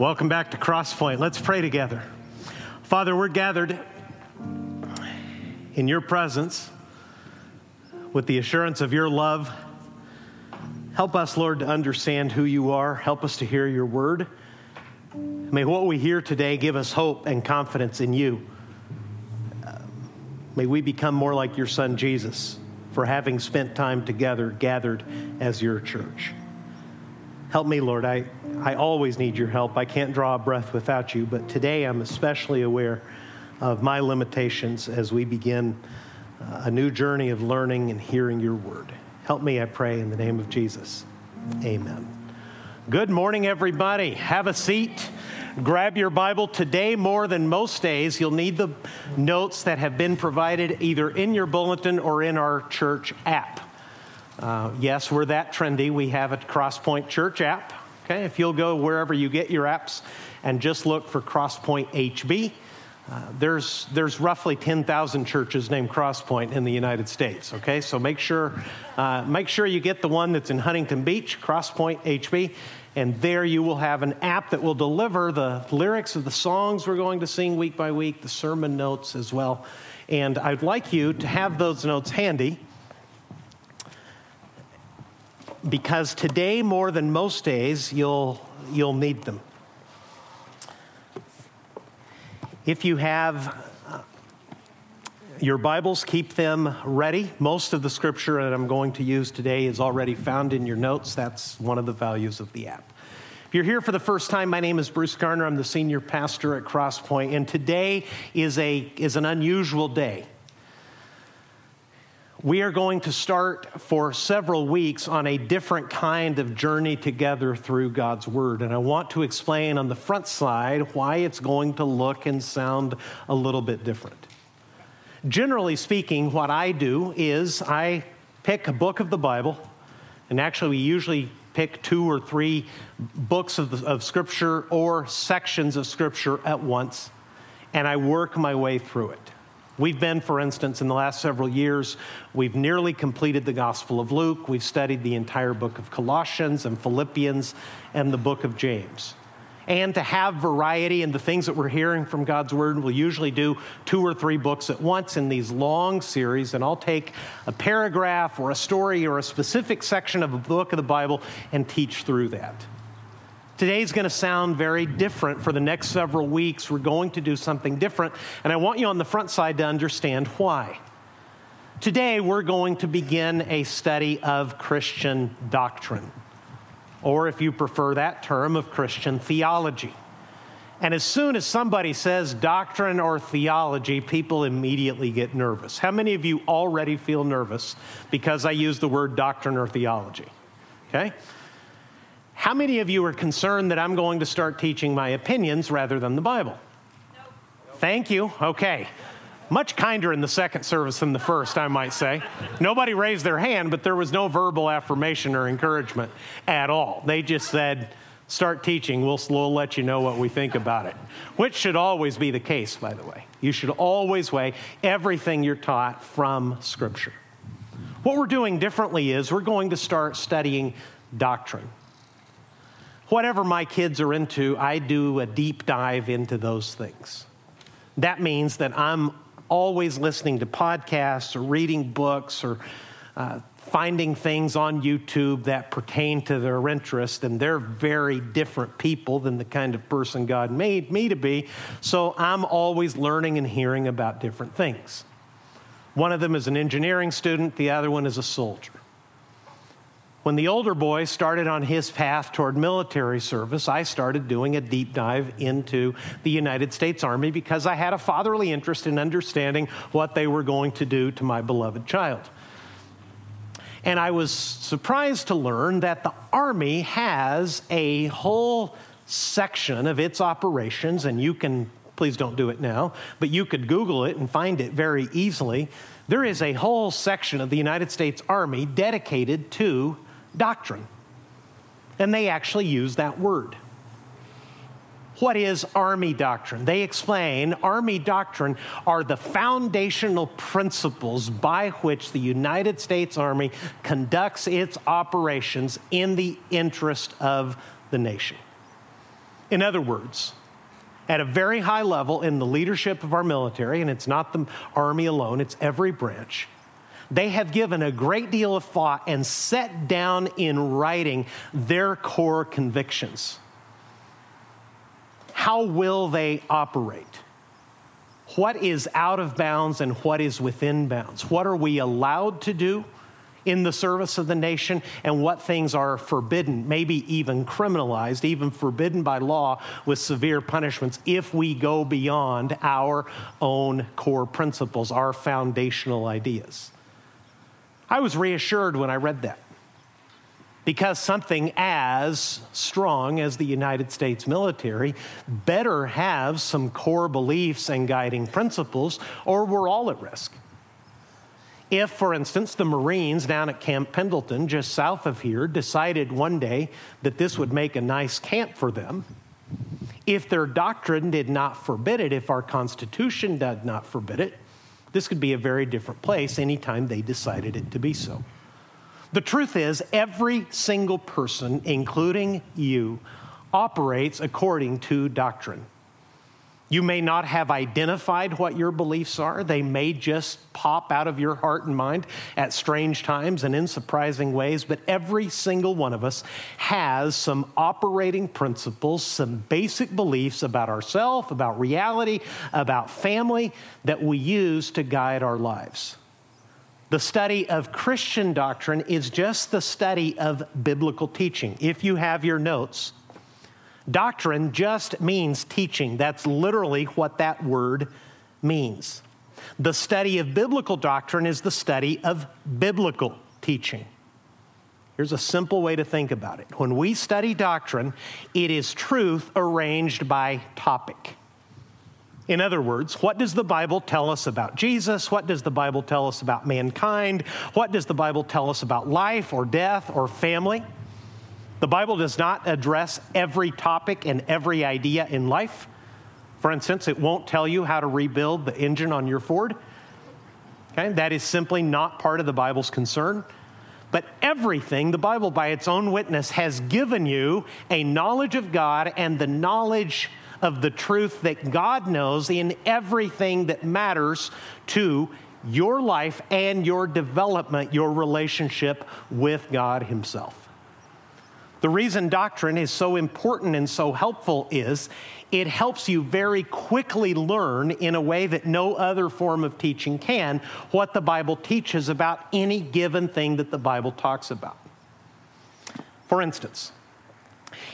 Welcome back to Crosspoint. Let's pray together. Father, we're gathered in your presence with the assurance of your love. Help us, Lord, to understand who you are. Help us to hear your word. May what we hear today give us hope and confidence in you. Uh, may we become more like your son Jesus for having spent time together, gathered as your church. Help me, Lord. I, I always need your help. I can't draw a breath without you, but today I'm especially aware of my limitations as we begin uh, a new journey of learning and hearing your word. Help me, I pray, in the name of Jesus. Amen. Good morning, everybody. Have a seat. Grab your Bible. Today, more than most days, you'll need the notes that have been provided either in your bulletin or in our church app. Uh, yes, we're that trendy. We have a Crosspoint Church app. Okay, if you'll go wherever you get your apps and just look for Crosspoint HB, uh, there's, there's roughly 10,000 churches named Crosspoint in the United States. Okay, so make sure, uh, make sure you get the one that's in Huntington Beach, Crosspoint HB, and there you will have an app that will deliver the lyrics of the songs we're going to sing week by week, the sermon notes as well. And I'd like you to have those notes handy because today, more than most days, you'll, you'll need them. If you have uh, your Bibles, keep them ready. Most of the scripture that I'm going to use today is already found in your notes. That's one of the values of the app. If you're here for the first time, my name is Bruce Garner. I'm the senior pastor at Crosspoint, and today is, a, is an unusual day. We are going to start for several weeks on a different kind of journey together through God's Word. And I want to explain on the front side why it's going to look and sound a little bit different. Generally speaking, what I do is I pick a book of the Bible, and actually, we usually pick two or three books of, the, of Scripture or sections of Scripture at once, and I work my way through it. We've been, for instance, in the last several years, we've nearly completed the Gospel of Luke. We've studied the entire book of Colossians and Philippians and the book of James. And to have variety in the things that we're hearing from God's Word, we'll usually do two or three books at once in these long series. And I'll take a paragraph or a story or a specific section of a book of the Bible and teach through that. Today's going to sound very different for the next several weeks. We're going to do something different, and I want you on the front side to understand why. Today, we're going to begin a study of Christian doctrine, or if you prefer that term, of Christian theology. And as soon as somebody says doctrine or theology, people immediately get nervous. How many of you already feel nervous because I use the word doctrine or theology? Okay? How many of you are concerned that I'm going to start teaching my opinions rather than the Bible? Nope. Thank you. Okay. Much kinder in the second service than the first, I might say. Nobody raised their hand, but there was no verbal affirmation or encouragement at all. They just said, start teaching. We'll, we'll let you know what we think about it, which should always be the case, by the way. You should always weigh everything you're taught from Scripture. What we're doing differently is we're going to start studying doctrine whatever my kids are into, I do a deep dive into those things. That means that I'm always listening to podcasts or reading books or uh, finding things on YouTube that pertain to their interest, and they're very different people than the kind of person God made me to be. So I'm always learning and hearing about different things. One of them is an engineering student, the other one is a soldier. When the older boy started on his path toward military service, I started doing a deep dive into the United States Army because I had a fatherly interest in understanding what they were going to do to my beloved child. And I was surprised to learn that the Army has a whole section of its operations, and you can, please don't do it now, but you could Google it and find it very easily. There is a whole section of the United States Army dedicated to doctrine. And they actually use that word. What is Army doctrine? They explain Army doctrine are the foundational principles by which the United States Army conducts its operations in the interest of the nation. In other words, at a very high level in the leadership of our military, and it's not the Army alone, it's every branch, they have given a great deal of thought and set down in writing their core convictions. How will they operate? What is out of bounds and what is within bounds? What are we allowed to do? in the service of the nation and what things are forbidden, maybe even criminalized, even forbidden by law with severe punishments if we go beyond our own core principles, our foundational ideas. I was reassured when I read that because something as strong as the United States military better have some core beliefs and guiding principles, or we're all at risk. If, for instance, the Marines down at Camp Pendleton, just south of here, decided one day that this would make a nice camp for them, if their doctrine did not forbid it, if our Constitution did not forbid it, this could be a very different place anytime they decided it to be so. The truth is, every single person, including you, operates according to doctrine. You may not have identified what your beliefs are. They may just pop out of your heart and mind at strange times and in surprising ways, but every single one of us has some operating principles, some basic beliefs about ourselves, about reality, about family that we use to guide our lives. The study of Christian doctrine is just the study of biblical teaching. If you have your notes, Doctrine just means teaching. That's literally what that word means. The study of biblical doctrine is the study of biblical teaching. Here's a simple way to think about it. When we study doctrine, it is truth arranged by topic. In other words, what does the Bible tell us about Jesus? What does the Bible tell us about mankind? What does the Bible tell us about life or death or family? The Bible does not address every topic and every idea in life. For instance, it won't tell you how to rebuild the engine on your Ford. Okay? That is simply not part of the Bible's concern. But everything, the Bible, by its own witness, has given you a knowledge of God and the knowledge of the truth that God knows in everything that matters to your life and your development, your relationship with God Himself. The reason doctrine is so important and so helpful is it helps you very quickly learn in a way that no other form of teaching can what the Bible teaches about any given thing that the Bible talks about. For instance,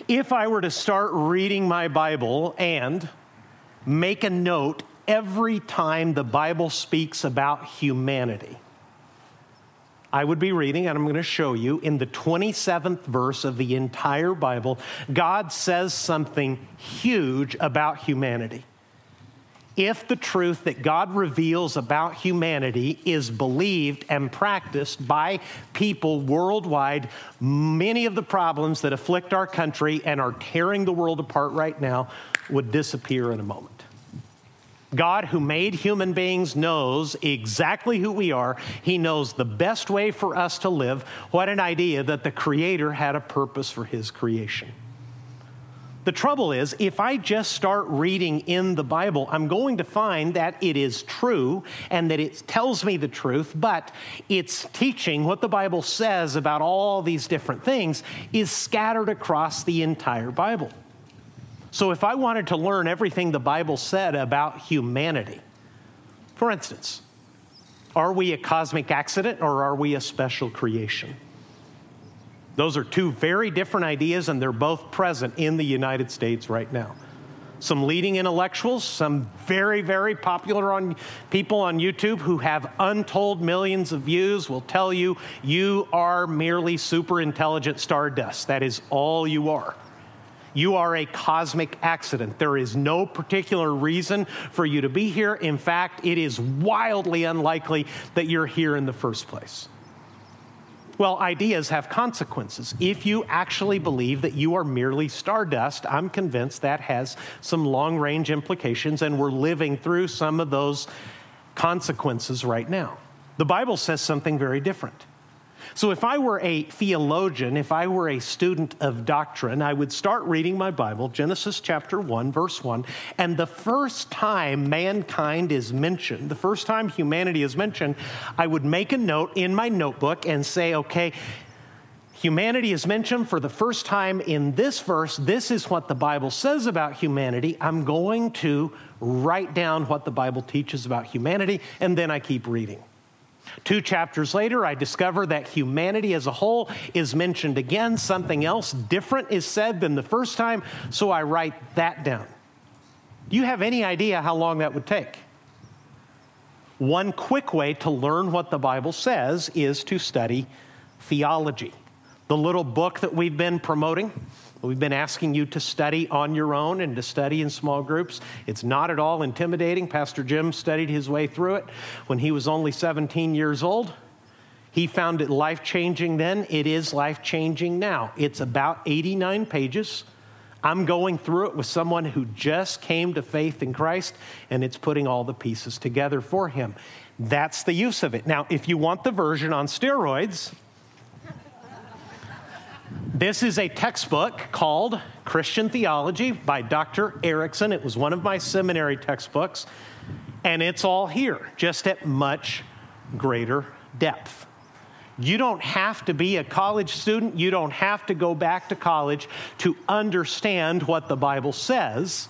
if I were to start reading my Bible and make a note every time the Bible speaks about humanity, I would be reading, and I'm going to show you in the 27th verse of the entire Bible, God says something huge about humanity. If the truth that God reveals about humanity is believed and practiced by people worldwide, many of the problems that afflict our country and are tearing the world apart right now would disappear in a moment. God, who made human beings, knows exactly who we are. He knows the best way for us to live. What an idea that the Creator had a purpose for His creation. The trouble is, if I just start reading in the Bible, I'm going to find that it is true and that it tells me the truth, but its teaching, what the Bible says about all these different things, is scattered across the entire Bible. So, if I wanted to learn everything the Bible said about humanity, for instance, are we a cosmic accident or are we a special creation? Those are two very different ideas, and they're both present in the United States right now. Some leading intellectuals, some very, very popular on people on YouTube who have untold millions of views will tell you you are merely super intelligent stardust. That is all you are you are a cosmic accident. There is no particular reason for you to be here. In fact, it is wildly unlikely that you're here in the first place. Well, ideas have consequences. If you actually believe that you are merely stardust, I'm convinced that has some long range implications, and we're living through some of those consequences right now. The Bible says something very different. So, if I were a theologian, if I were a student of doctrine, I would start reading my Bible, Genesis chapter 1, verse 1, and the first time mankind is mentioned, the first time humanity is mentioned, I would make a note in my notebook and say, okay, humanity is mentioned for the first time in this verse. This is what the Bible says about humanity. I'm going to write down what the Bible teaches about humanity, and then I keep reading. Two chapters later, I discover that humanity as a whole is mentioned again. Something else different is said than the first time, so I write that down. Do you have any idea how long that would take? One quick way to learn what the Bible says is to study theology. The little book that we've been promoting We've been asking you to study on your own and to study in small groups. It's not at all intimidating. Pastor Jim studied his way through it when he was only 17 years old. He found it life changing then. It is life changing now. It's about 89 pages. I'm going through it with someone who just came to faith in Christ, and it's putting all the pieces together for him. That's the use of it. Now, if you want the version on steroids, this is a textbook called Christian Theology by Dr. Erickson. It was one of my seminary textbooks, and it's all here, just at much greater depth. You don't have to be a college student, you don't have to go back to college to understand what the Bible says.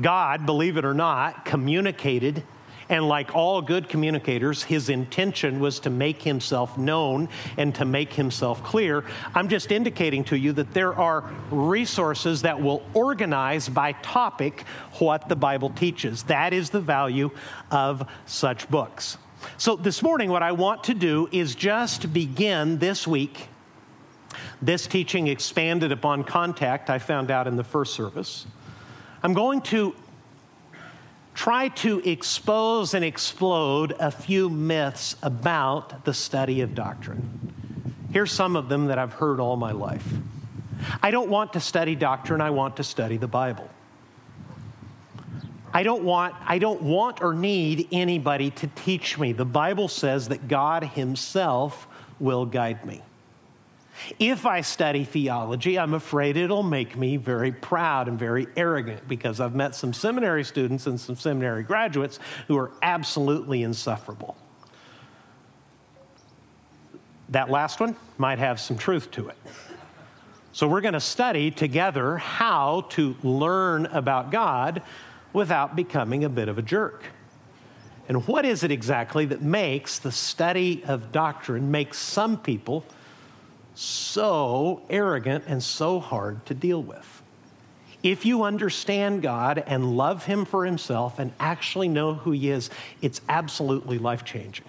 God, believe it or not, communicated and like all good communicators, his intention was to make himself known and to make himself clear. I'm just indicating to you that there are resources that will organize by topic what the Bible teaches. That is the value of such books. So, this morning, what I want to do is just begin this week. This teaching expanded upon contact, I found out in the first service. I'm going to try to expose and explode a few myths about the study of doctrine. Here's some of them that I've heard all my life. I don't want to study doctrine, I want to study the Bible. I don't want I don't want or need anybody to teach me. The Bible says that God himself will guide me. If I study theology, I'm afraid it'll make me very proud and very arrogant because I've met some seminary students and some seminary graduates who are absolutely insufferable. That last one might have some truth to it. So, we're going to study together how to learn about God without becoming a bit of a jerk. And what is it exactly that makes the study of doctrine make some people so arrogant and so hard to deal with. If you understand God and love Him for Himself and actually know who He is, it's absolutely life changing.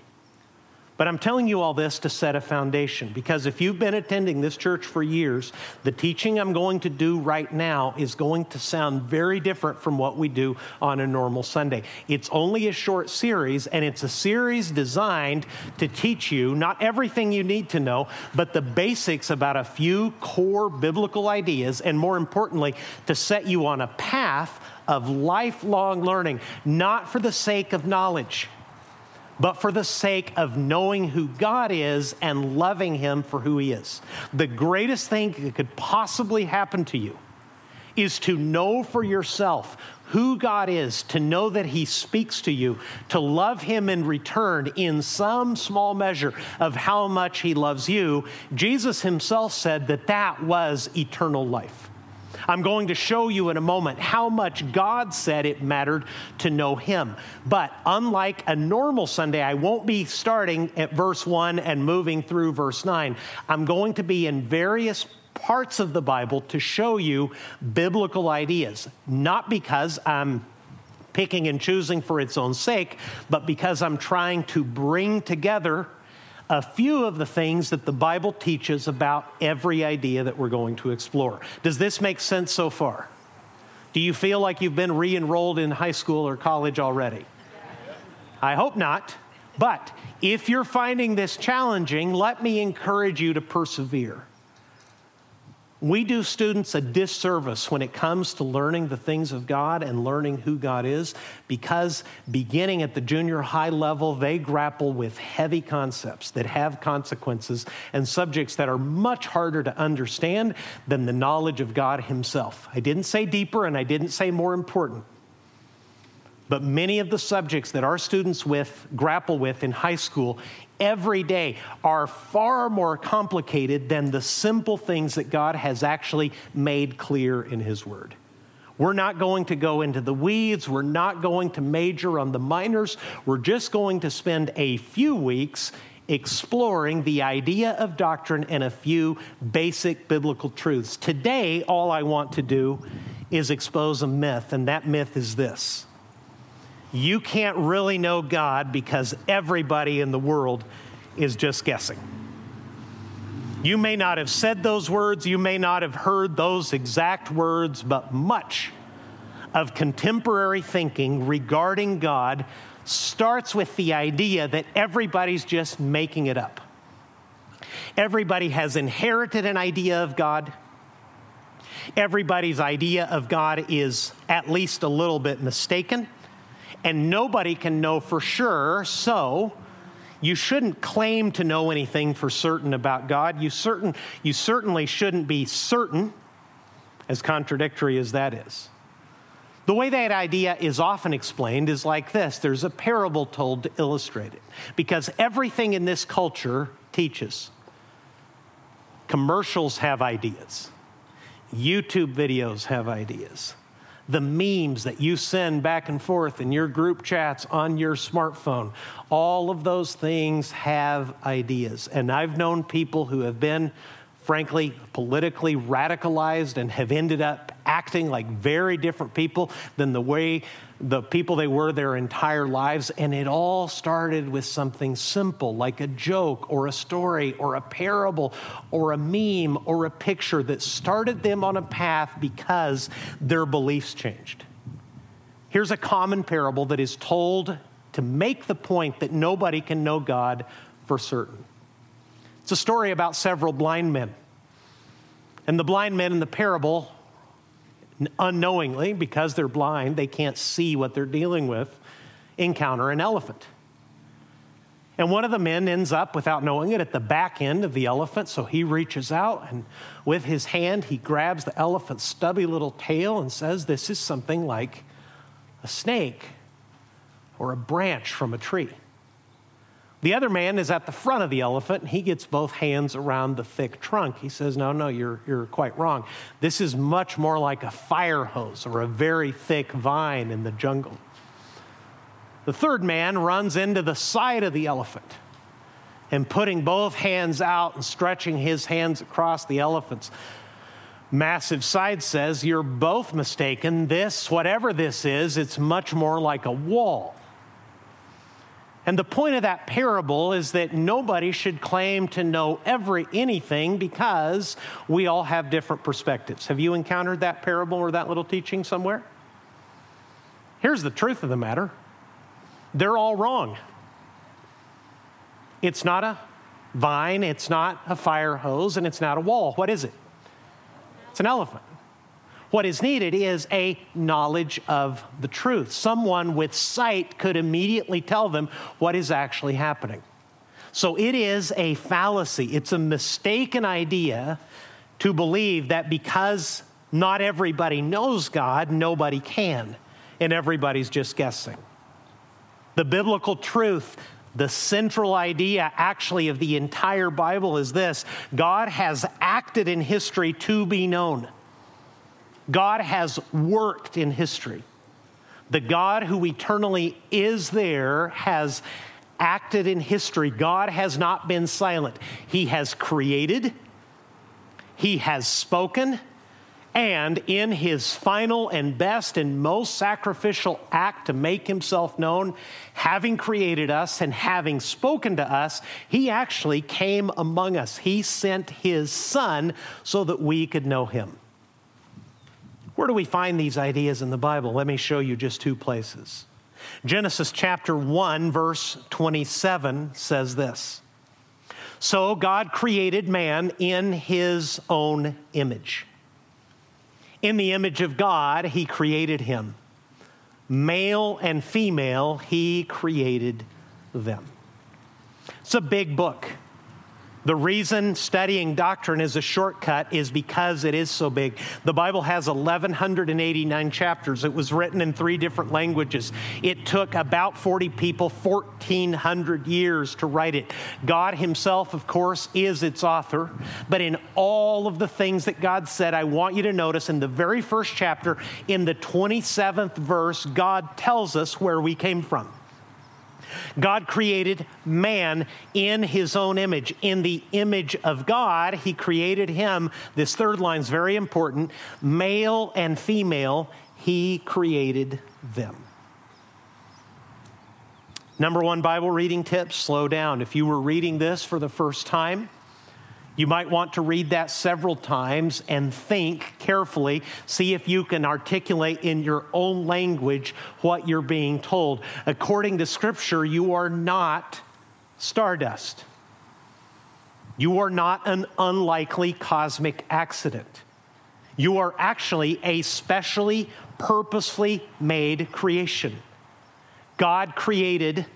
But I'm telling you all this to set a foundation because if you've been attending this church for years, the teaching I'm going to do right now is going to sound very different from what we do on a normal Sunday. It's only a short series, and it's a series designed to teach you not everything you need to know, but the basics about a few core biblical ideas, and more importantly, to set you on a path of lifelong learning, not for the sake of knowledge but for the sake of knowing who God is and loving Him for who He is. The greatest thing that could possibly happen to you is to know for yourself who God is, to know that He speaks to you, to love Him in return in some small measure of how much He loves you. Jesus Himself said that that was eternal life. I'm going to show you in a moment how much God said it mattered to know Him. But unlike a normal Sunday, I won't be starting at verse 1 and moving through verse 9. I'm going to be in various parts of the Bible to show you biblical ideas, not because I'm picking and choosing for its own sake, but because I'm trying to bring together a few of the things that the Bible teaches about every idea that we're going to explore. Does this make sense so far? Do you feel like you've been re enrolled in high school or college already? I hope not. But if you're finding this challenging, let me encourage you to persevere. We do students a disservice when it comes to learning the things of God and learning who God is because beginning at the junior high level, they grapple with heavy concepts that have consequences and subjects that are much harder to understand than the knowledge of God Himself. I didn't say deeper and I didn't say more important. But many of the subjects that our students with grapple with in high school every day are far more complicated than the simple things that God has actually made clear in His Word. We're not going to go into the weeds. We're not going to major on the minors. We're just going to spend a few weeks exploring the idea of doctrine and a few basic biblical truths. Today, all I want to do is expose a myth, and that myth is this you can't really know God because everybody in the world is just guessing. You may not have said those words, you may not have heard those exact words, but much of contemporary thinking regarding God starts with the idea that everybody's just making it up. Everybody has inherited an idea of God. Everybody's idea of God is at least a little bit mistaken and nobody can know for sure. So, you shouldn't claim to know anything for certain about God. You, certain, you certainly shouldn't be certain, as contradictory as that is. The way that idea is often explained is like this there's a parable told to illustrate it, because everything in this culture teaches. Commercials have ideas, YouTube videos have ideas the memes that you send back and forth in your group chats on your smartphone. All of those things have ideas. And I've known people who have been frankly, politically radicalized and have ended up acting like very different people than the way the people they were their entire lives. And it all started with something simple like a joke or a story or a parable or a meme or a picture that started them on a path because their beliefs changed. Here's a common parable that is told to make the point that nobody can know God for certain. It's a story about several blind men. And the blind men in the parable, unknowingly, because they're blind, they can't see what they're dealing with, encounter an elephant. And one of the men ends up, without knowing it, at the back end of the elephant. So he reaches out and with his hand, he grabs the elephant's stubby little tail and says, This is something like a snake or a branch from a tree. The other man is at the front of the elephant, and he gets both hands around the thick trunk. He says, No, no, you're, you're quite wrong. This is much more like a fire hose or a very thick vine in the jungle. The third man runs into the side of the elephant and putting both hands out and stretching his hands across the elephant's massive side says, You're both mistaken. This, whatever this is, it's much more like a wall. And the point of that parable is that nobody should claim to know every anything because we all have different perspectives. Have you encountered that parable or that little teaching somewhere? Here's the truth of the matter. They're all wrong. It's not a vine, it's not a fire hose, and it's not a wall. What is it? It's an elephant. What is needed is a knowledge of the truth. Someone with sight could immediately tell them what is actually happening. So it is a fallacy, it's a mistaken idea to believe that because not everybody knows God, nobody can, and everybody's just guessing. The biblical truth the central idea, actually, of the entire Bible is this God has acted in history to be known. God has worked in history. The God who eternally is there has acted in history. God has not been silent. He has created, He has spoken, and in His final and best and most sacrificial act to make Himself known, having created us and having spoken to us, He actually came among us. He sent His Son so that we could know Him. Where do we find these ideas in the Bible? Let me show you just two places. Genesis chapter 1, verse 27 says this So God created man in his own image. In the image of God, he created him. Male and female, he created them. It's a big book. The reason studying doctrine is a shortcut is because it is so big. The Bible has 1,189 chapters. It was written in three different languages. It took about 40 people 1,400 years to write it. God Himself, of course, is its author. But in all of the things that God said, I want you to notice in the very first chapter, in the 27th verse, God tells us where we came from. God created man in his own image. In the image of God, he created him. This third line is very important. Male and female, he created them. Number one Bible reading tip slow down. If you were reading this for the first time, you might want to read that several times and think carefully, see if you can articulate in your own language what you're being told. According to Scripture, you are not stardust. You are not an unlikely cosmic accident. You are actually a specially, purposefully made creation. God created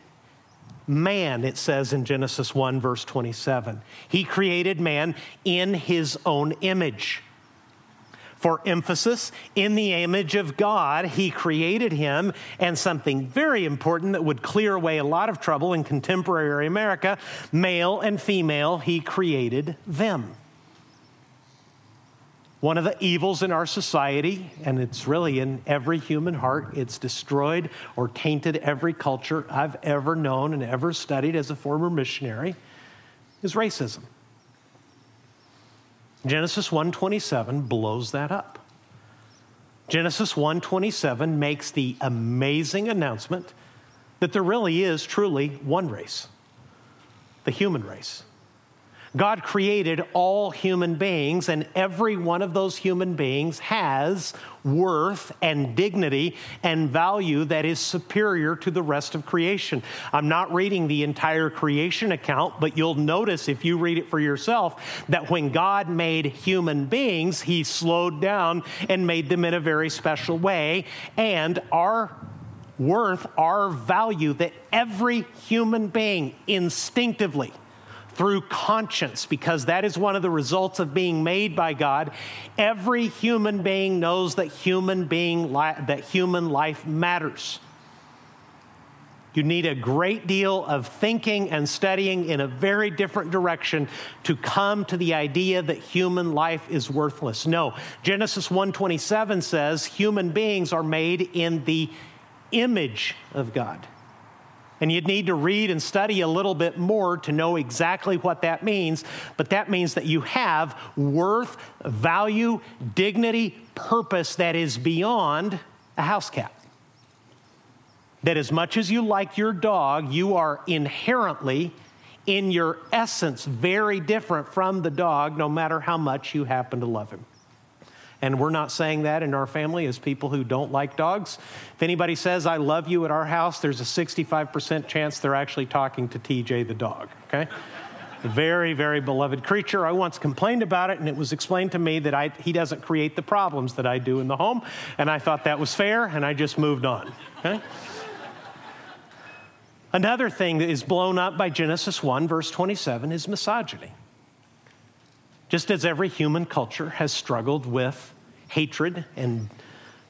man, it says in Genesis 1, verse 27. He created man in his own image. For emphasis, in the image of God, he created him, and something very important that would clear away a lot of trouble in contemporary America male and female, he created them. One of the evils in our society, and it's really in every human heart, it's destroyed or tainted every culture I've ever known and ever studied as a former missionary, is racism. Genesis 1:27 blows that up. Genesis 1:27 makes the amazing announcement that there really is truly one race, the human race. God created all human beings, and every one of those human beings has worth and dignity and value that is superior to the rest of creation. I'm not reading the entire creation account, but you'll notice if you read it for yourself that when God made human beings, He slowed down and made them in a very special way. And our worth, our value, that every human being instinctively, through conscience, because that is one of the results of being made by God. Every human being knows that human being li- that human life matters. You need a great deal of thinking and studying in a very different direction to come to the idea that human life is worthless. No, Genesis 1:27 says human beings are made in the image of God. And you'd need to read and study a little bit more to know exactly what that means. But that means that you have worth, value, dignity, purpose that is beyond a house cat. That as much as you like your dog, you are inherently, in your essence, very different from the dog, no matter how much you happen to love him. And we're not saying that in our family as people who don't like dogs. If anybody says, I love you at our house, there's a 65% chance they're actually talking to TJ the dog, okay? very, very beloved creature. I once complained about it, and it was explained to me that I, he doesn't create the problems that I do in the home. And I thought that was fair, and I just moved on, okay? Another thing that is blown up by Genesis 1, verse 27, is misogyny. Just as every human culture has struggled with hatred and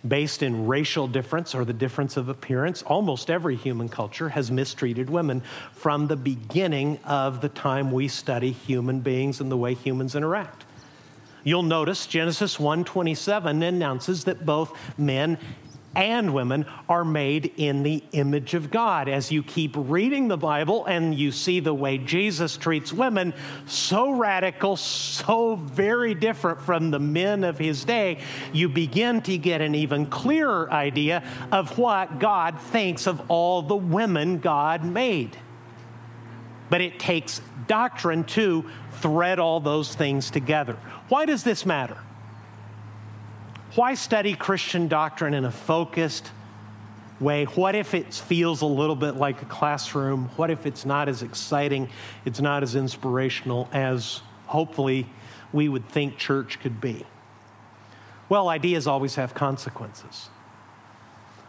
based in racial difference or the difference of appearance, almost every human culture has mistreated women from the beginning of the time we study human beings and the way humans interact. You'll notice Genesis 1:27 announces that both men and women are made in the image of God. As you keep reading the Bible and you see the way Jesus treats women, so radical, so very different from the men of his day, you begin to get an even clearer idea of what God thinks of all the women God made. But it takes doctrine to thread all those things together. Why does this matter? Why study Christian doctrine in a focused, way? What if it feels a little bit like a classroom? What if it's not as exciting, it's not as inspirational as hopefully we would think church could be? Well, ideas always have consequences.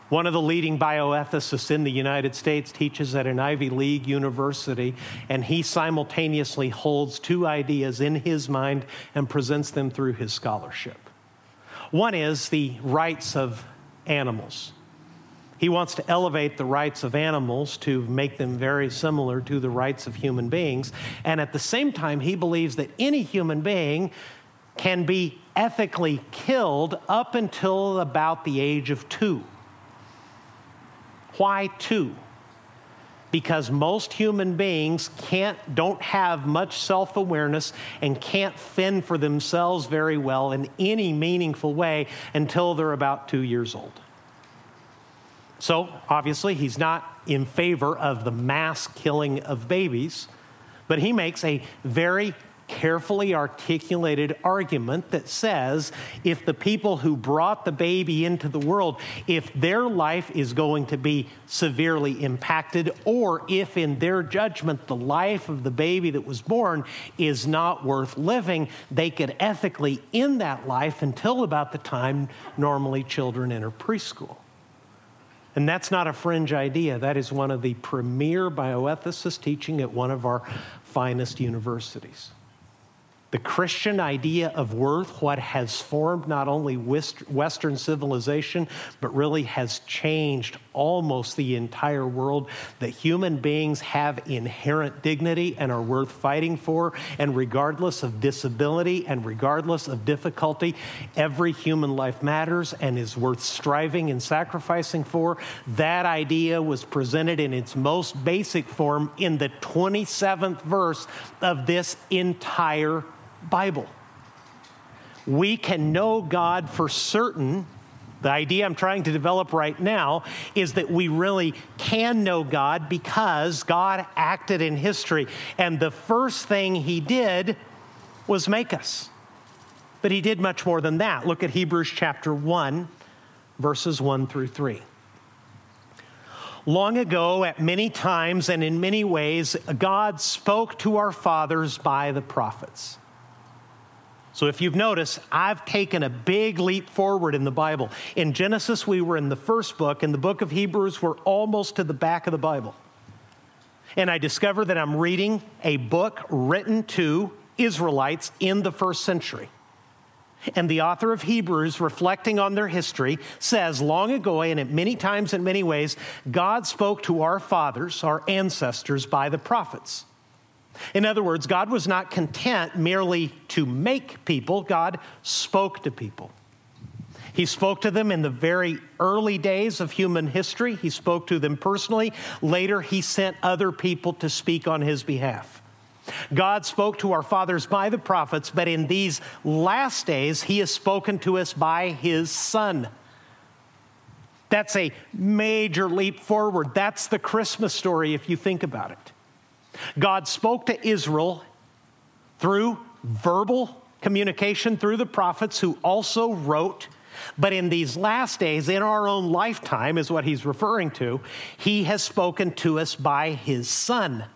One of the leading bioethicists in the United States teaches at an Ivy League university, and he simultaneously holds two ideas in his mind and presents them through his scholarship. One is the rights of animals. He wants to elevate the rights of animals to make them very similar to the rights of human beings. And at the same time, he believes that any human being can be ethically killed up until about the age of two. Why two? Because most human beings can't, don't have much self awareness and can't fend for themselves very well in any meaningful way until they're about two years old. So, obviously, he's not in favor of the mass killing of babies, but he makes a very carefully articulated argument that says if the people who brought the baby into the world, if their life is going to be severely impacted, or if in their judgment the life of the baby that was born is not worth living, they could ethically end that life until about the time normally children enter preschool. And that's not a fringe idea. That is one of the premier bioethicists teaching at one of our finest universities the Christian idea of worth, what has formed not only Western civilization, but really has changed almost the entire world, that human beings have inherent dignity and are worth fighting for. And regardless of disability and regardless of difficulty, every human life matters and is worth striving and sacrificing for. That idea was presented in its most basic form in the 27th verse of this entire Bible. We can know God for certain. The idea I'm trying to develop right now is that we really can know God because God acted in history. And the first thing he did was make us. But he did much more than that. Look at Hebrews chapter 1, verses 1 through 3. Long ago, at many times and in many ways, God spoke to our fathers by the prophets. So, if you've noticed, I've taken a big leap forward in the Bible. In Genesis, we were in the first book. In the book of Hebrews, we're almost to the back of the Bible. And I discover that I'm reading a book written to Israelites in the first century. And the author of Hebrews, reflecting on their history, says, Long ago, and at many times in many ways, God spoke to our fathers, our ancestors, by the prophets. In other words, God was not content merely to make people, God spoke to people. He spoke to them in the very early days of human history. He spoke to them personally. Later, he sent other people to speak on his behalf. God spoke to our fathers by the prophets, but in these last days, he has spoken to us by his Son. That's a major leap forward. That's the Christmas story if you think about it. God spoke to Israel through verbal communication through the prophets who also wrote. But in these last days, in our own lifetime, is what he's referring to, he has spoken to us by his Son.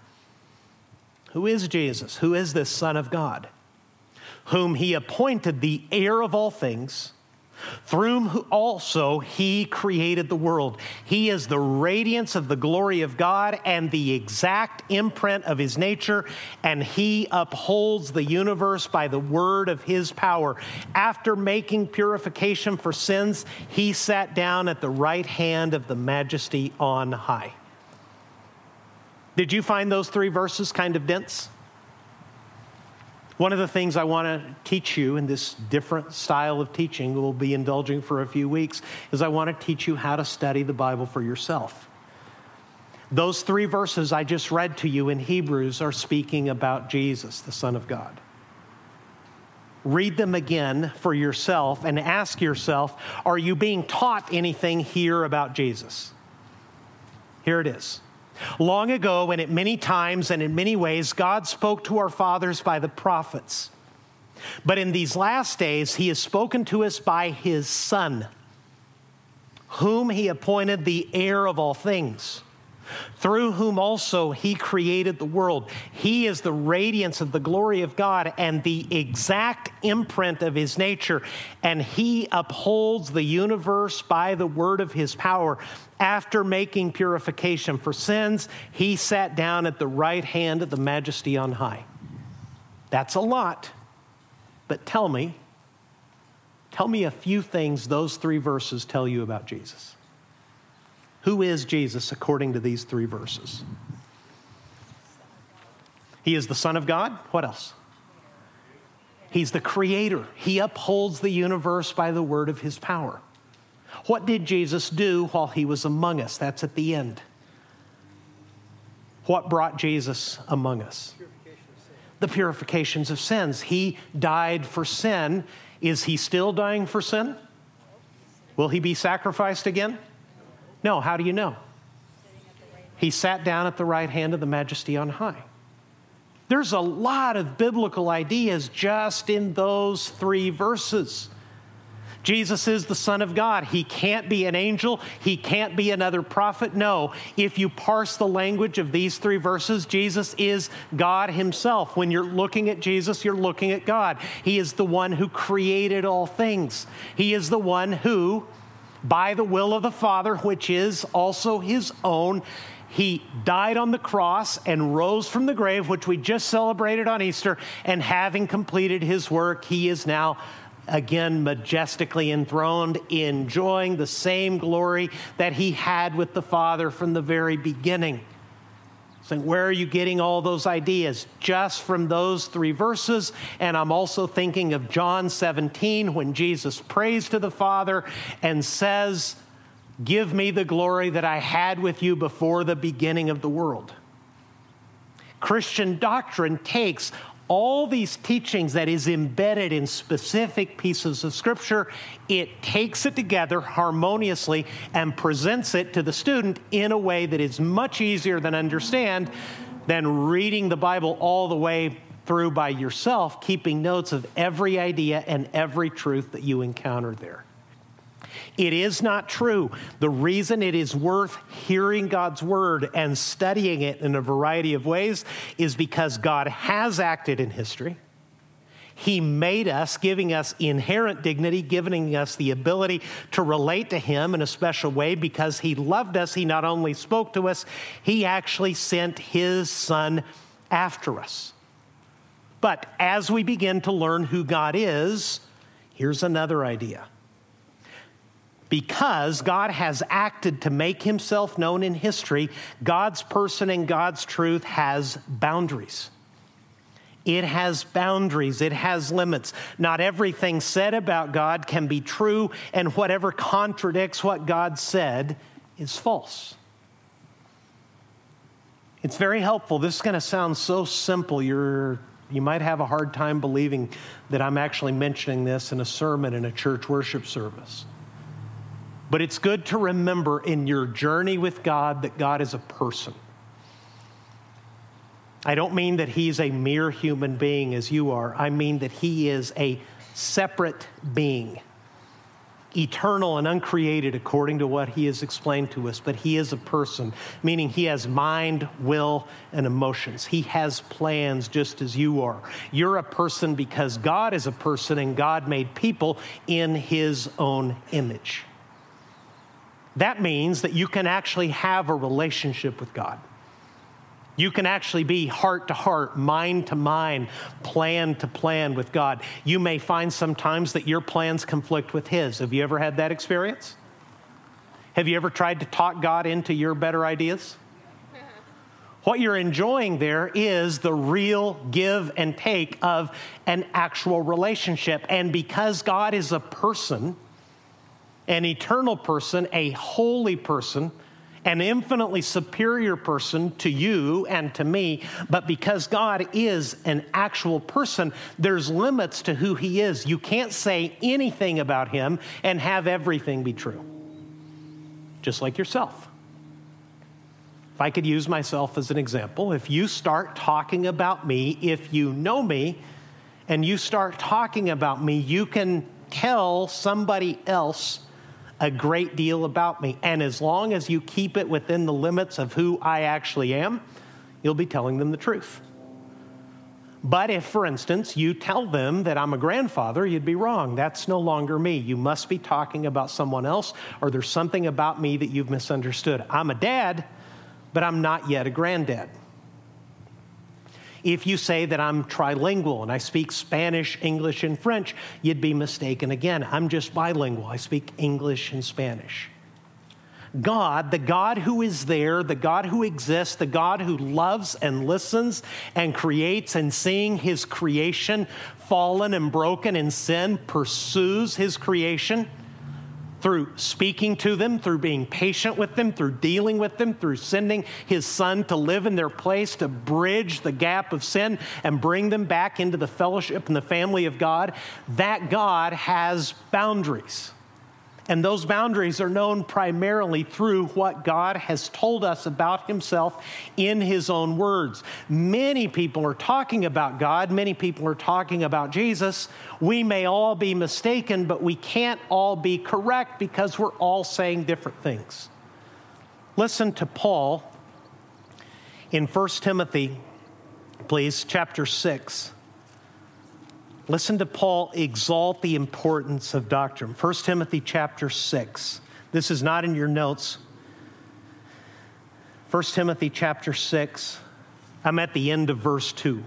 Who is Jesus? Who is this Son of God? Whom he appointed the heir of all things through whom also he created the world. He is the radiance of the glory of God and the exact imprint of his nature, and he upholds the universe by the word of his power. After making purification for sins, he sat down at the right hand of the majesty on high. Did you find those three verses kind of dense? One of the things I want to teach you in this different style of teaching, we'll be indulging for a few weeks, is I want to teach you how to study the Bible for yourself. Those three verses I just read to you in Hebrews are speaking about Jesus, the Son of God. Read them again for yourself and ask yourself are you being taught anything here about Jesus? Here it is. Long ago, and at many times and in many ways, God spoke to our fathers by the prophets. But in these last days, He has spoken to us by His Son, whom he appointed the heir of all things through whom also he created the world. He is the radiance of the glory of God and the exact imprint of his nature, and he upholds the universe by the word of his power. After making purification for sins, he sat down at the right hand of the majesty on high. That's a lot, but tell me, tell me a few things those three verses tell you about Jesus. Who is Jesus according to these three verses? He is the Son of God. What else? He's the creator. He upholds the universe by the word of his power. What did Jesus do while he was among us? That's at the end. What brought Jesus among us? the purifications of sins. He died for sin. Is he still dying for sin? Will he be sacrificed again? No, how do you know? He sat down at the right hand of the majesty on high. There's a lot of biblical ideas just in those three verses. Jesus is the Son of God. He can't be an angel. He can't be another prophet. No. If you parse the language of these three verses, Jesus is God Himself. When you're looking at Jesus, you're looking at God. He is the one who created all things, He is the one who by the will of the Father, which is also his own. He died on the cross and rose from the grave, which we just celebrated on Easter. And having completed his work, he is now again majestically enthroned, enjoying the same glory that he had with the Father from the very beginning. Saying, where are you getting all those ideas? Just from those three verses. And I'm also thinking of John 17 when Jesus prays to the Father and says, Give me the glory that I had with you before the beginning of the world. Christian doctrine takes all these teachings that is embedded in specific pieces of scripture, it takes it together harmoniously and presents it to the student in a way that is much easier than understand than reading the Bible all the way through by yourself, keeping notes of every idea and every truth that you encounter there. It is not true. The reason it is worth hearing God's word and studying it in a variety of ways is because God has acted in history. He made us, giving us inherent dignity, giving us the ability to relate to Him in a special way because He loved us. He not only spoke to us, He actually sent His Son after us. But as we begin to learn who God is, here's another idea because God has acted to make himself known in history, God's person and God's truth has boundaries. It has boundaries, it has limits. Not everything said about God can be true, and whatever contradicts what God said is false. It's very helpful. This is going to sound so simple. You're, you might have a hard time believing that I'm actually mentioning this in a sermon in a church worship service. But it's good to remember in your journey with God that God is a person. I don't mean that he's a mere human being as you are. I mean that he is a separate being, eternal and uncreated according to what he has explained to us. But he is a person, meaning he has mind, will, and emotions. He has plans just as you are. You're a person because God is a person and God made people in his own image. That means that you can actually have a relationship with God. You can actually be heart to heart, mind to mind, plan to plan with God. You may find sometimes that your plans conflict with His. Have you ever had that experience? Have you ever tried to talk God into your better ideas? What you're enjoying there is the real give and take of an actual relationship. And because God is a person, an eternal person, a holy person, an infinitely superior person to you and to me, but because God is an actual person, there's limits to who he is. You can't say anything about him and have everything be true. Just like yourself. If I could use myself as an example, if you start talking about me, if you know me, and you start talking about me, you can tell somebody else a great deal about me. And as long as you keep it within the limits of who I actually am, you'll be telling them the truth. But if, for instance, you tell them that I'm a grandfather, you'd be wrong. That's no longer me. You must be talking about someone else, or there's something about me that you've misunderstood. I'm a dad, but I'm not yet a granddad. If you say that I'm trilingual and I speak Spanish, English, and French, you'd be mistaken again. I'm just bilingual. I speak English and Spanish. God, the God who is there, the God who exists, the God who loves and listens and creates and seeing his creation fallen and broken in sin, pursues his creation through speaking to them, through being patient with them, through dealing with them, through sending his son to live in their place to bridge the gap of sin and bring them back into the fellowship and the family of God, that God has boundaries. And those boundaries are known primarily through what God has told us about Himself in His own words. Many people are talking about God, many people are talking about Jesus. We may all be mistaken, but we can't all be correct because we're all saying different things. Listen to Paul in 1 Timothy, please, chapter 6. Listen to Paul exalt the importance of doctrine. 1 Timothy chapter 6. This is not in your notes. 1 Timothy chapter 6. I'm at the end of verse 2.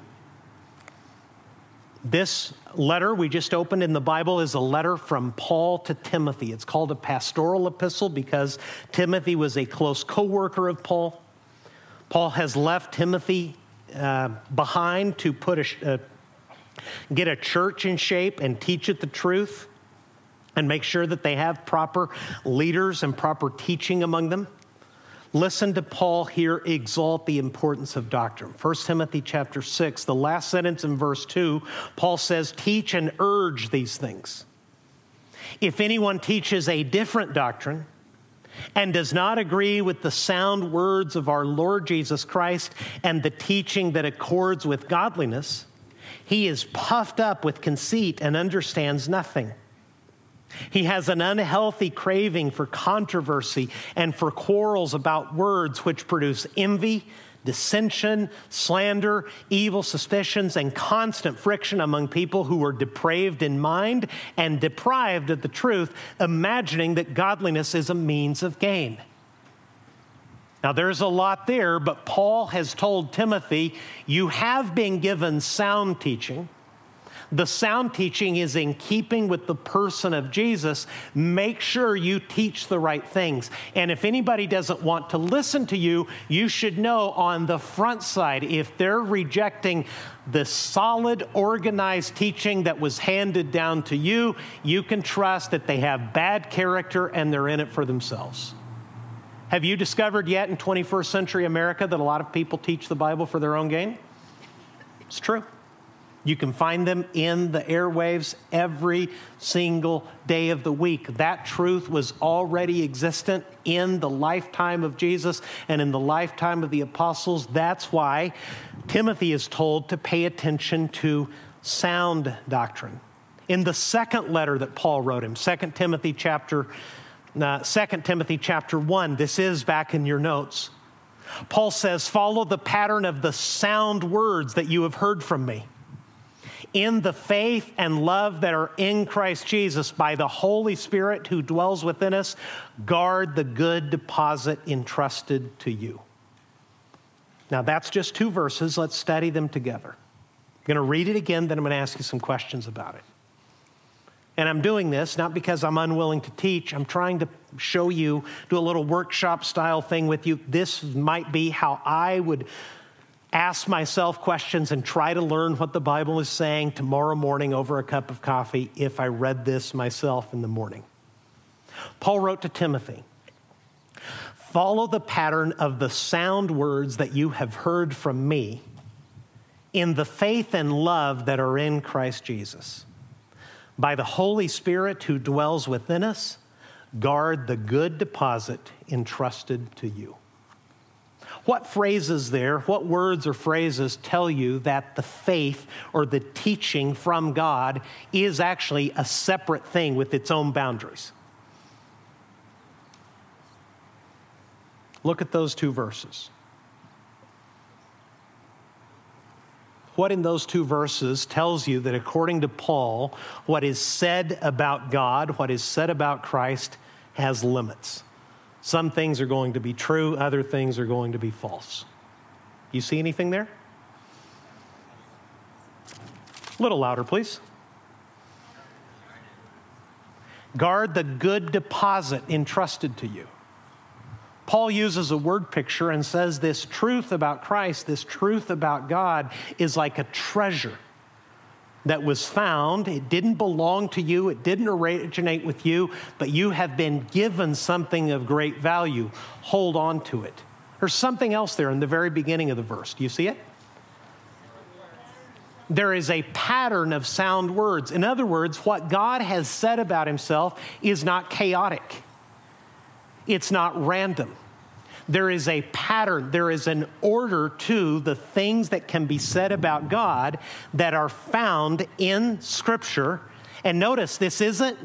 This letter we just opened in the Bible is a letter from Paul to Timothy. It's called a pastoral epistle because Timothy was a close co worker of Paul. Paul has left Timothy uh, behind to put a, a get a church in shape and teach it the truth and make sure that they have proper leaders and proper teaching among them. Listen to Paul here exalt the importance of doctrine. 1 Timothy chapter 6, the last sentence in verse 2, Paul says, Teach and urge these things. If anyone teaches a different doctrine and does not agree with the sound words of our Lord Jesus Christ and the teaching that accords with godliness, he is puffed up with conceit and understands nothing. He has an unhealthy craving for controversy and for quarrels about words which produce envy, dissension, slander, evil suspicions, and constant friction among people who are depraved in mind and deprived of the truth, imagining that godliness is a means of gain. Now, there's a lot there, but Paul has told Timothy, you have been given sound teaching. The sound teaching is in keeping with the person of Jesus. Make sure you teach the right things. And if anybody doesn't want to listen to you, you should know on the front side, if they're rejecting the solid, organized teaching that was handed down to you, you can trust that they have bad character and they're in it for themselves. Have you discovered yet in 21st century America that a lot of people teach the Bible for their own gain? It's true. You can find them in the airwaves every single day of the week. That truth was already existent in the lifetime of Jesus and in the lifetime of the apostles. That's why Timothy is told to pay attention to sound doctrine. In the second letter that Paul wrote him, 2 Timothy chapter uh, 2 Timothy chapter 1. This is back in your notes. Paul says, Follow the pattern of the sound words that you have heard from me. In the faith and love that are in Christ Jesus by the Holy Spirit who dwells within us, guard the good deposit entrusted to you. Now, that's just two verses. Let's study them together. I'm going to read it again, then I'm going to ask you some questions about it. And I'm doing this not because I'm unwilling to teach. I'm trying to show you, do a little workshop style thing with you. This might be how I would ask myself questions and try to learn what the Bible is saying tomorrow morning over a cup of coffee if I read this myself in the morning. Paul wrote to Timothy Follow the pattern of the sound words that you have heard from me in the faith and love that are in Christ Jesus by the Holy Spirit who dwells within us, guard the good deposit entrusted to you. What phrases there, what words or phrases tell you that the faith or the teaching from God is actually a separate thing with its own boundaries? Look at those two verses. What in those two verses tells you that according to Paul, what is said about God, what is said about Christ, has limits. Some things are going to be true, other things are going to be false. You see anything there? A little louder, please. Guard the good deposit entrusted to you. Paul uses a word picture and says this truth about Christ, this truth about God, is like a treasure that was found. It didn't belong to you, it didn't originate with you, but you have been given something of great value. Hold on to it. There's something else there in the very beginning of the verse. Do you see it? There is a pattern of sound words. In other words, what God has said about himself is not chaotic. It's not random. There is a pattern, there is an order to the things that can be said about God that are found in Scripture. And notice, this isn't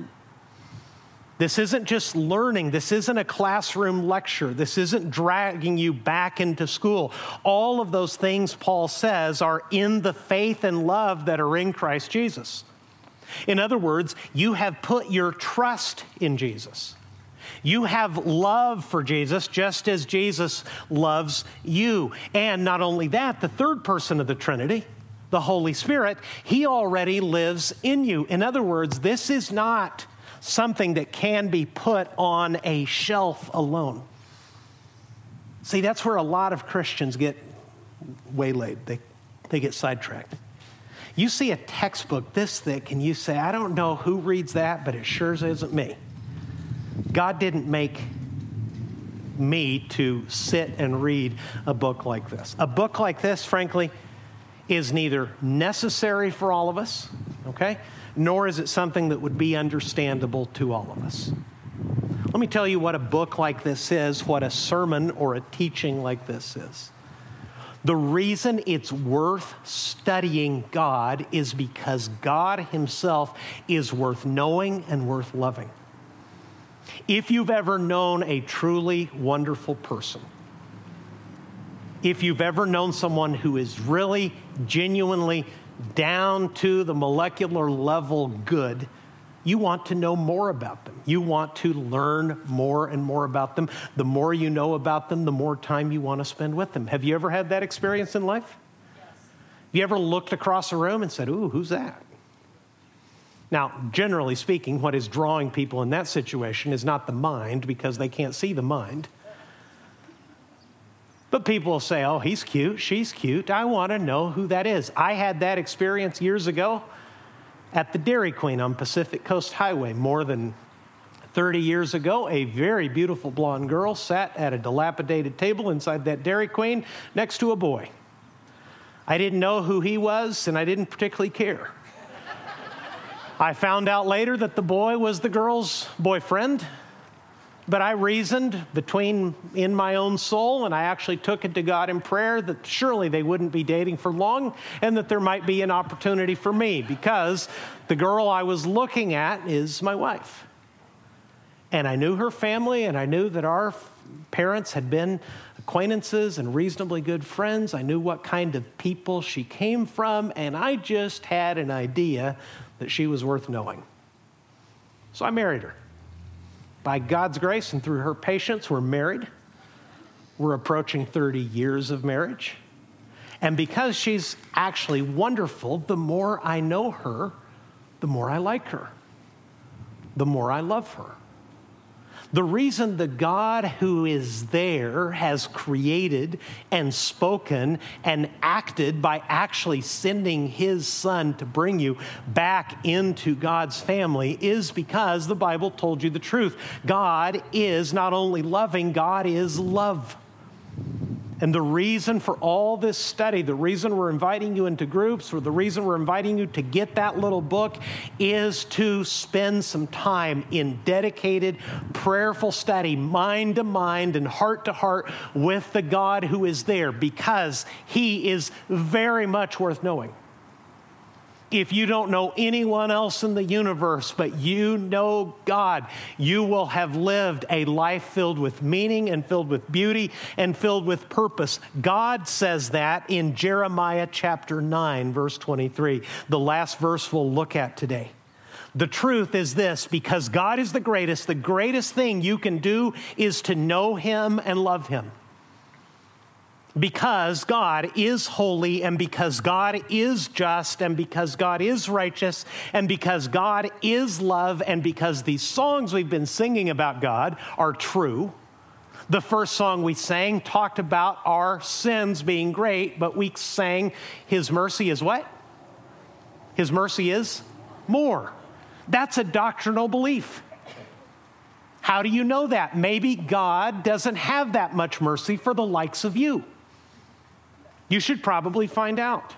this isn't just learning. This isn't a classroom lecture. This isn't dragging you back into school. All of those things Paul says are in the faith and love that are in Christ Jesus. In other words, you have put your trust in Jesus. You have love for Jesus just as Jesus loves you. And not only that, the third person of the Trinity, the Holy Spirit, he already lives in you. In other words, this is not something that can be put on a shelf alone. See, that's where a lot of Christians get waylaid, they, they get sidetracked. You see a textbook this thick, and you say, I don't know who reads that, but it sure isn't me. God didn't make me to sit and read a book like this. A book like this, frankly, is neither necessary for all of us, okay, nor is it something that would be understandable to all of us. Let me tell you what a book like this is, what a sermon or a teaching like this is. The reason it's worth studying God is because God Himself is worth knowing and worth loving. If you've ever known a truly wonderful person, if you've ever known someone who is really, genuinely down to the molecular level good, you want to know more about them. You want to learn more and more about them. The more you know about them, the more time you want to spend with them. Have you ever had that experience in life? Yes. Have you ever looked across a room and said, Ooh, who's that? Now, generally speaking, what is drawing people in that situation is not the mind because they can't see the mind. But people will say, oh, he's cute, she's cute. I want to know who that is. I had that experience years ago at the Dairy Queen on Pacific Coast Highway more than 30 years ago. A very beautiful blonde girl sat at a dilapidated table inside that Dairy Queen next to a boy. I didn't know who he was, and I didn't particularly care. I found out later that the boy was the girl's boyfriend, but I reasoned between in my own soul and I actually took it to God in prayer that surely they wouldn't be dating for long and that there might be an opportunity for me because the girl I was looking at is my wife. And I knew her family and I knew that our parents had been acquaintances and reasonably good friends. I knew what kind of people she came from and I just had an idea that she was worth knowing. So I married her. By God's grace and through her patience, we're married. We're approaching 30 years of marriage. And because she's actually wonderful, the more I know her, the more I like her, the more I love her. The reason the God who is there has created and spoken and acted by actually sending his son to bring you back into God's family is because the Bible told you the truth. God is not only loving, God is love. And the reason for all this study, the reason we're inviting you into groups, or the reason we're inviting you to get that little book is to spend some time in dedicated, prayerful study, mind to mind and heart to heart with the God who is there because he is very much worth knowing. If you don't know anyone else in the universe, but you know God, you will have lived a life filled with meaning and filled with beauty and filled with purpose. God says that in Jeremiah chapter 9, verse 23, the last verse we'll look at today. The truth is this because God is the greatest, the greatest thing you can do is to know Him and love Him because God is holy and because God is just and because God is righteous and because God is love and because these songs we've been singing about God are true. The first song we sang talked about our sins being great, but we sang His mercy is what? His mercy is more. That's a doctrinal belief. How do you know that? Maybe God doesn't have that much mercy for the likes of you. You should probably find out.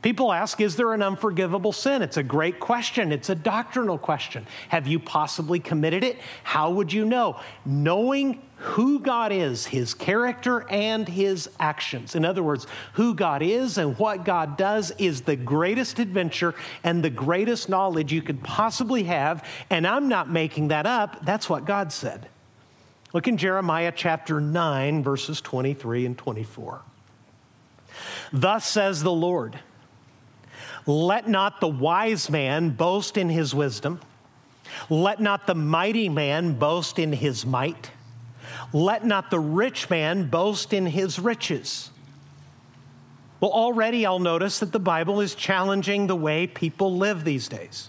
People ask, is there an unforgivable sin? It's a great question. It's a doctrinal question. Have you possibly committed it? How would you know? Knowing who God is, his character, and his actions. In other words, who God is and what God does is the greatest adventure and the greatest knowledge you could possibly have. And I'm not making that up. That's what God said. Look in Jeremiah chapter 9, verses 23 and 24. Thus says the Lord Let not the wise man boast in his wisdom, let not the mighty man boast in his might, let not the rich man boast in his riches. Well, already I'll notice that the Bible is challenging the way people live these days.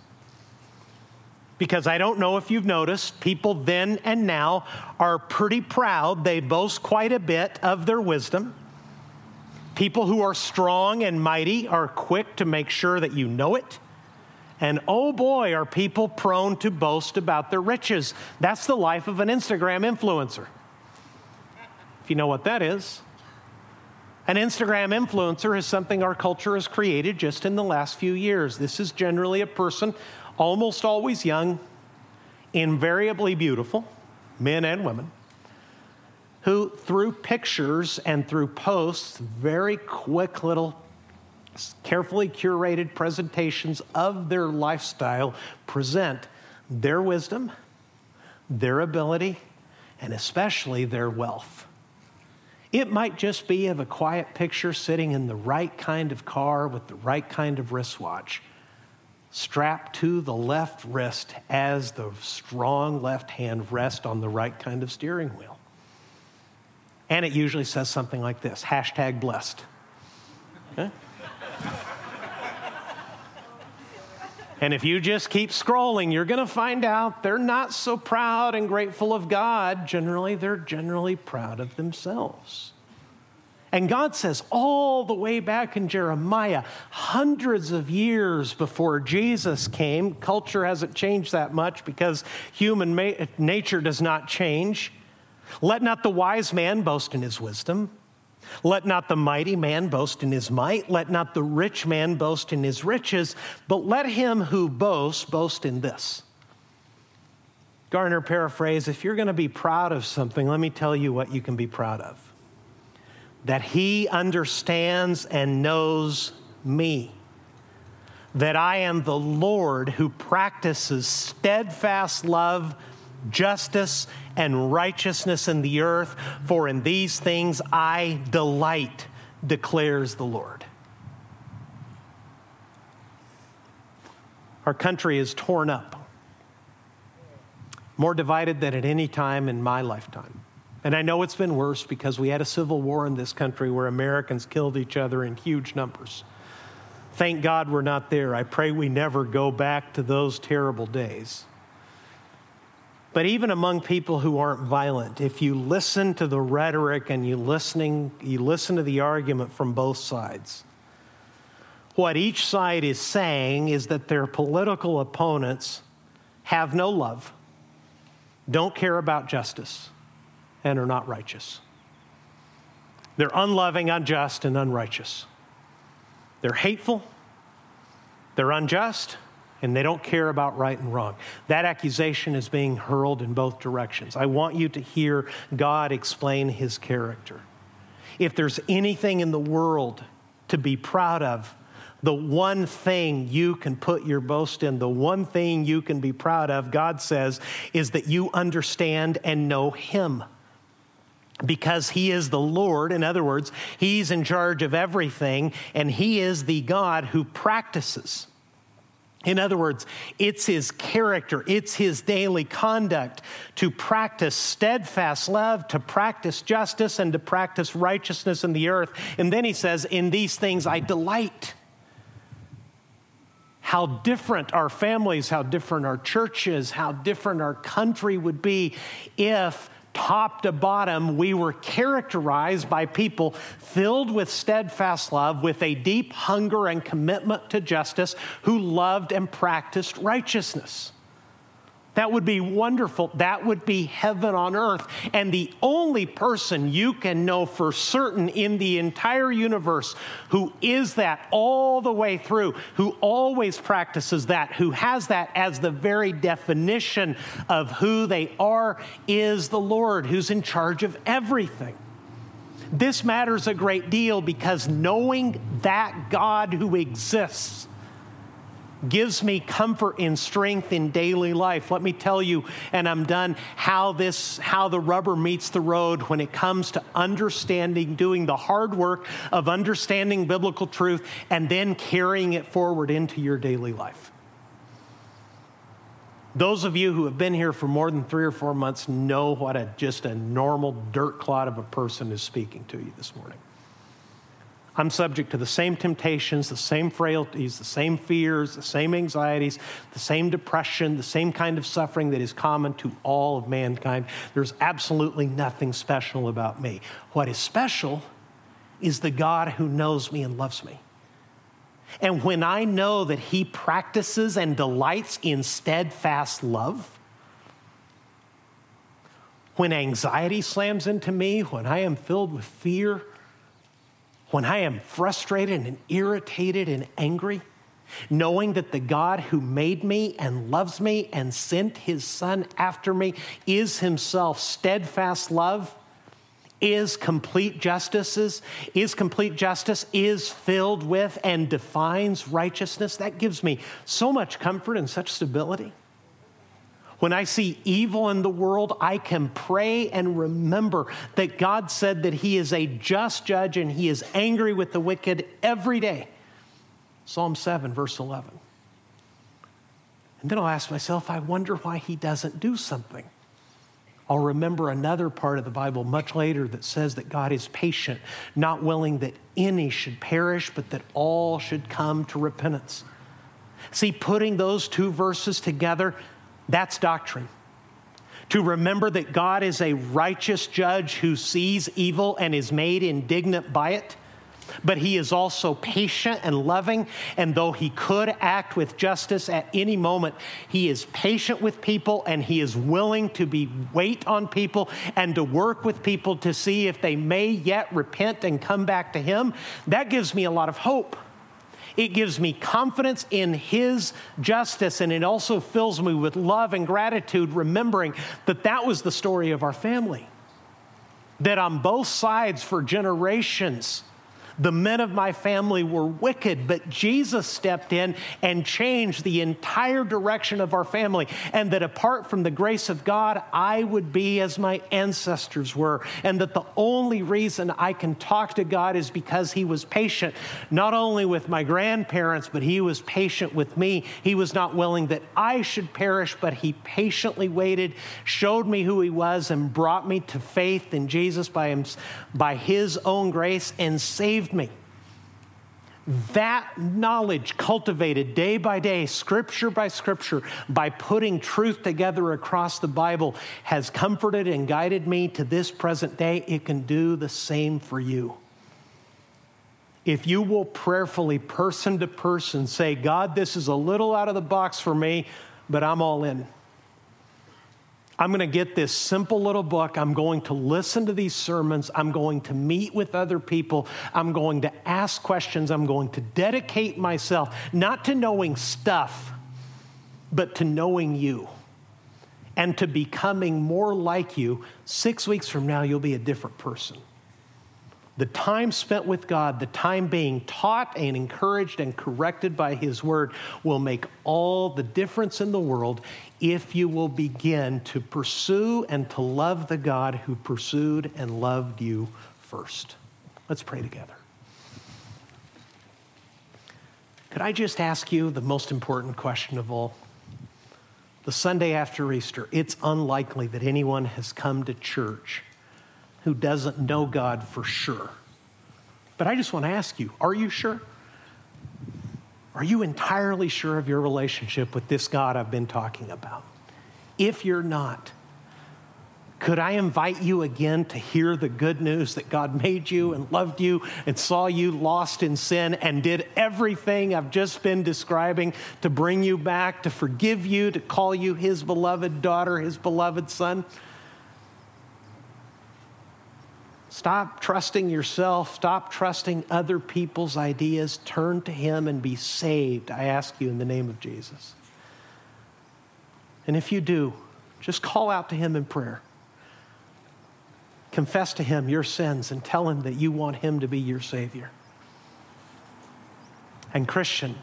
Because I don't know if you've noticed, people then and now are pretty proud. They boast quite a bit of their wisdom. People who are strong and mighty are quick to make sure that you know it. And oh boy, are people prone to boast about their riches. That's the life of an Instagram influencer. If you know what that is. An Instagram influencer is something our culture has created just in the last few years. This is generally a person, almost always young, invariably beautiful, men and women, who, through pictures and through posts, very quick little, carefully curated presentations of their lifestyle, present their wisdom, their ability, and especially their wealth. It might just be of a quiet picture sitting in the right kind of car with the right kind of wristwatch, strapped to the left wrist as the strong left hand rests on the right kind of steering wheel. And it usually says something like this hashtag blessed. Okay? and if you just keep scrolling, you're going to find out they're not so proud and grateful of God. Generally, they're generally proud of themselves. And God says, all the way back in Jeremiah, hundreds of years before Jesus came, culture hasn't changed that much because human ma- nature does not change. Let not the wise man boast in his wisdom. Let not the mighty man boast in his might. Let not the rich man boast in his riches. But let him who boasts boast in this. Garner paraphrase if you're going to be proud of something, let me tell you what you can be proud of that he understands and knows me. That I am the Lord who practices steadfast love justice and righteousness in the earth, for in these things I delight, declares the Lord. Our country is torn up, more divided than at any time in my lifetime. And I know it's been worse because we had a civil war in this country where Americans killed each other in huge numbers. Thank God we're not there. I pray we never go back to those terrible days. But even among people who aren't violent, if you listen to the rhetoric and you listening, you listen to the argument from both sides, what each side is saying is that their political opponents have no love, don't care about justice, and are not righteous. They're unloving, unjust, and unrighteous. They're hateful, they're unjust, and they don't care about right and wrong. That accusation is being hurled in both directions. I want you to hear God explain his character. If there's anything in the world to be proud of, the one thing you can put your boast in, the one thing you can be proud of, God says, is that you understand and know Him. Because He is the Lord, in other words, He's in charge of everything, and He is the God who practices. In other words, it's his character, it's his daily conduct to practice steadfast love, to practice justice, and to practice righteousness in the earth. And then he says, In these things I delight. How different our families, how different our churches, how different our country would be if top to bottom, we were characterized by people filled with steadfast love, with a deep hunger and commitment to justice, who loved and practiced righteousness. That would be wonderful. That would be heaven on earth. And the only person you can know for certain in the entire universe who is that all the way through, who always practices that, who has that as the very definition of who they are, is the Lord, who's in charge of everything. This matters a great deal because knowing that God who exists gives me comfort and strength in daily life. Let me tell you, and I'm done, how this, how the rubber meets the road when it comes to understanding, doing the hard work of understanding biblical truth and then carrying it forward into your daily life. Those of you who have been here for more than three or four months know what a just a normal dirt clod of a person is speaking to you this morning. I'm subject to the same temptations, the same frailties, the same fears, the same anxieties, the same depression, the same kind of suffering that is common to all of mankind. There's absolutely nothing special about me. What is special is the God who knows me and loves me. And when I know that He practices and delights in steadfast love, when anxiety slams into me, when I am filled with fear, when I am frustrated and irritated and angry, knowing that the God who made me and loves me and sent his son after me is himself steadfast love, is complete justices, is complete justice, is filled with and defines righteousness. That gives me so much comfort and such stability. When I see evil in the world, I can pray and remember that God said that He is a just judge and He is angry with the wicked every day. Psalm 7, verse 11. And then I'll ask myself, I wonder why He doesn't do something. I'll remember another part of the Bible much later that says that God is patient, not willing that any should perish, but that all should come to repentance. See, putting those two verses together, that's doctrine. To remember that God is a righteous judge who sees evil and is made indignant by it, but he is also patient and loving. And though he could act with justice at any moment, he is patient with people and he is willing to be wait on people and to work with people to see if they may yet repent and come back to him. That gives me a lot of hope. It gives me confidence in His justice, and it also fills me with love and gratitude, remembering that that was the story of our family. That on both sides for generations, the men of my family were wicked, but Jesus stepped in and changed the entire direction of our family. And that apart from the grace of God, I would be as my ancestors were. And that the only reason I can talk to God is because He was patient, not only with my grandparents, but He was patient with me. He was not willing that I should perish, but He patiently waited, showed me who He was, and brought me to faith in Jesus by, him, by His own grace and saved saved me. That knowledge, cultivated day by day, scripture by scripture, by putting truth together across the Bible, has comforted and guided me to this present day. It can do the same for you. If you will prayerfully, person to person, say, God, this is a little out of the box for me, but I'm all in. I'm going to get this simple little book. I'm going to listen to these sermons. I'm going to meet with other people. I'm going to ask questions. I'm going to dedicate myself not to knowing stuff, but to knowing you and to becoming more like you. Six weeks from now, you'll be a different person. the time spent with God, the time being taught and encouraged and corrected by His Word, will make all the difference in the world if you will begin to pursue and to love the God who pursued and loved you first. Let's pray together. Could I just ask you the most important question of all? The Sunday after Easter, it's unlikely that anyone has come to church who doesn't know God for sure. But I just want to ask you are you sure? Are you entirely sure of your relationship with this God I've been talking about? If you're not, could I invite you again to hear the good news that God made you and loved you and saw you lost in sin and did everything I've just been describing to bring you back, to forgive you, to call you his beloved daughter, his beloved son? Stop trusting yourself. Stop trusting other people's ideas. Turn to Him and be saved, I ask you in the name of Jesus. And if you do, just call out to Him in prayer. Confess to Him your sins and tell Him that you want Him to be your Savior. And, Christian,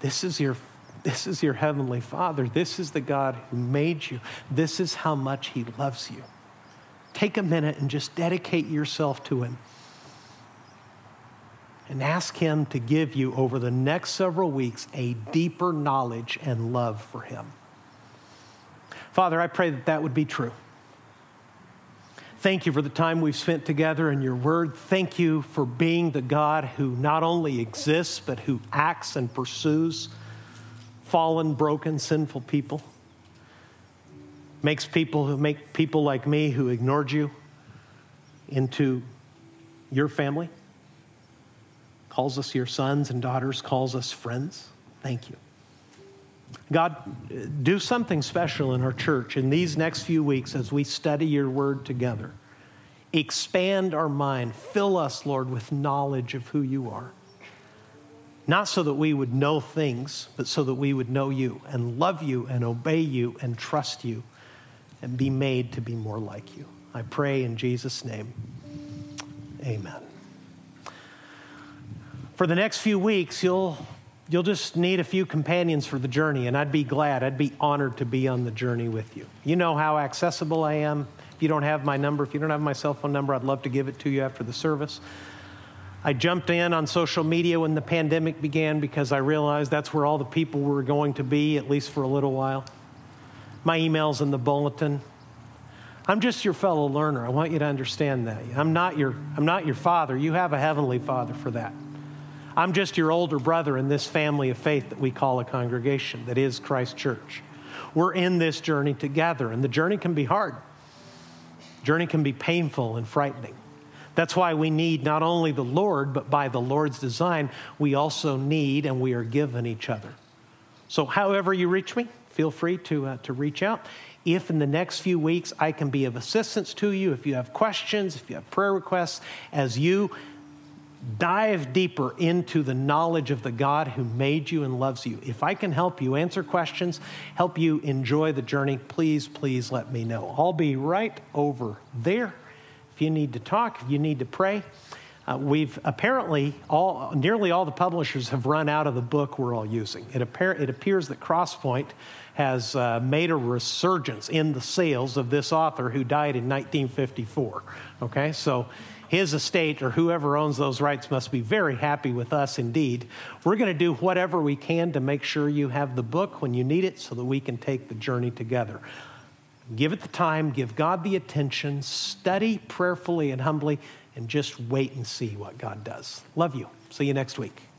this is your this is your heavenly Father. This is the God who made you. This is how much He loves you. Take a minute and just dedicate yourself to Him. And ask Him to give you over the next several weeks a deeper knowledge and love for Him. Father, I pray that that would be true. Thank you for the time we've spent together in your word. Thank you for being the God who not only exists, but who acts and pursues fallen, broken, sinful people makes people who make people like me who ignored you into your family, calls us your sons and daughters, calls us friends. Thank you. God, do something special in our church in these next few weeks as we study your word together. Expand our mind. Fill us, Lord, with knowledge of who you are. Not so that we would know things, but so that we would know you and love you and obey you and trust you and be made to be more like you. I pray in Jesus' name. Amen. For the next few weeks, you'll, you'll just need a few companions for the journey, and I'd be glad, I'd be honored to be on the journey with you. You know how accessible I am. If you don't have my number, if you don't have my cell phone number, I'd love to give it to you after the service. I jumped in on social media when the pandemic began because I realized that's where all the people were going to be, at least for a little while my email's in the bulletin. I'm just your fellow learner. I want you to understand that. I'm not your, I'm not your father. You have a heavenly father for that. I'm just your older brother in this family of faith that we call a congregation, that is Christ Church. We're in this journey together, and the journey can be hard. journey can be painful and frightening. That's why we need not only the Lord, but by the Lord's design, we also need and we are given each other. So, however you reach me, feel free to, uh, to reach out. If in the next few weeks I can be of assistance to you, if you have questions, if you have prayer requests, as you dive deeper into the knowledge of the God who made you and loves you, if I can help you answer questions, help you enjoy the journey, please, please let me know. I'll be right over there. If you need to talk, if you need to pray, uh, we've apparently all nearly all the publishers have run out of the book we're all using. It, appar- it appears that Crosspoint has uh, made a resurgence in the sales of this author who died in 1954. Okay, so his estate or whoever owns those rights must be very happy with us indeed. We're going to do whatever we can to make sure you have the book when you need it so that we can take the journey together. Give it the time, give God the attention, study prayerfully and humbly, and just wait and see what God does. Love you. See you next week.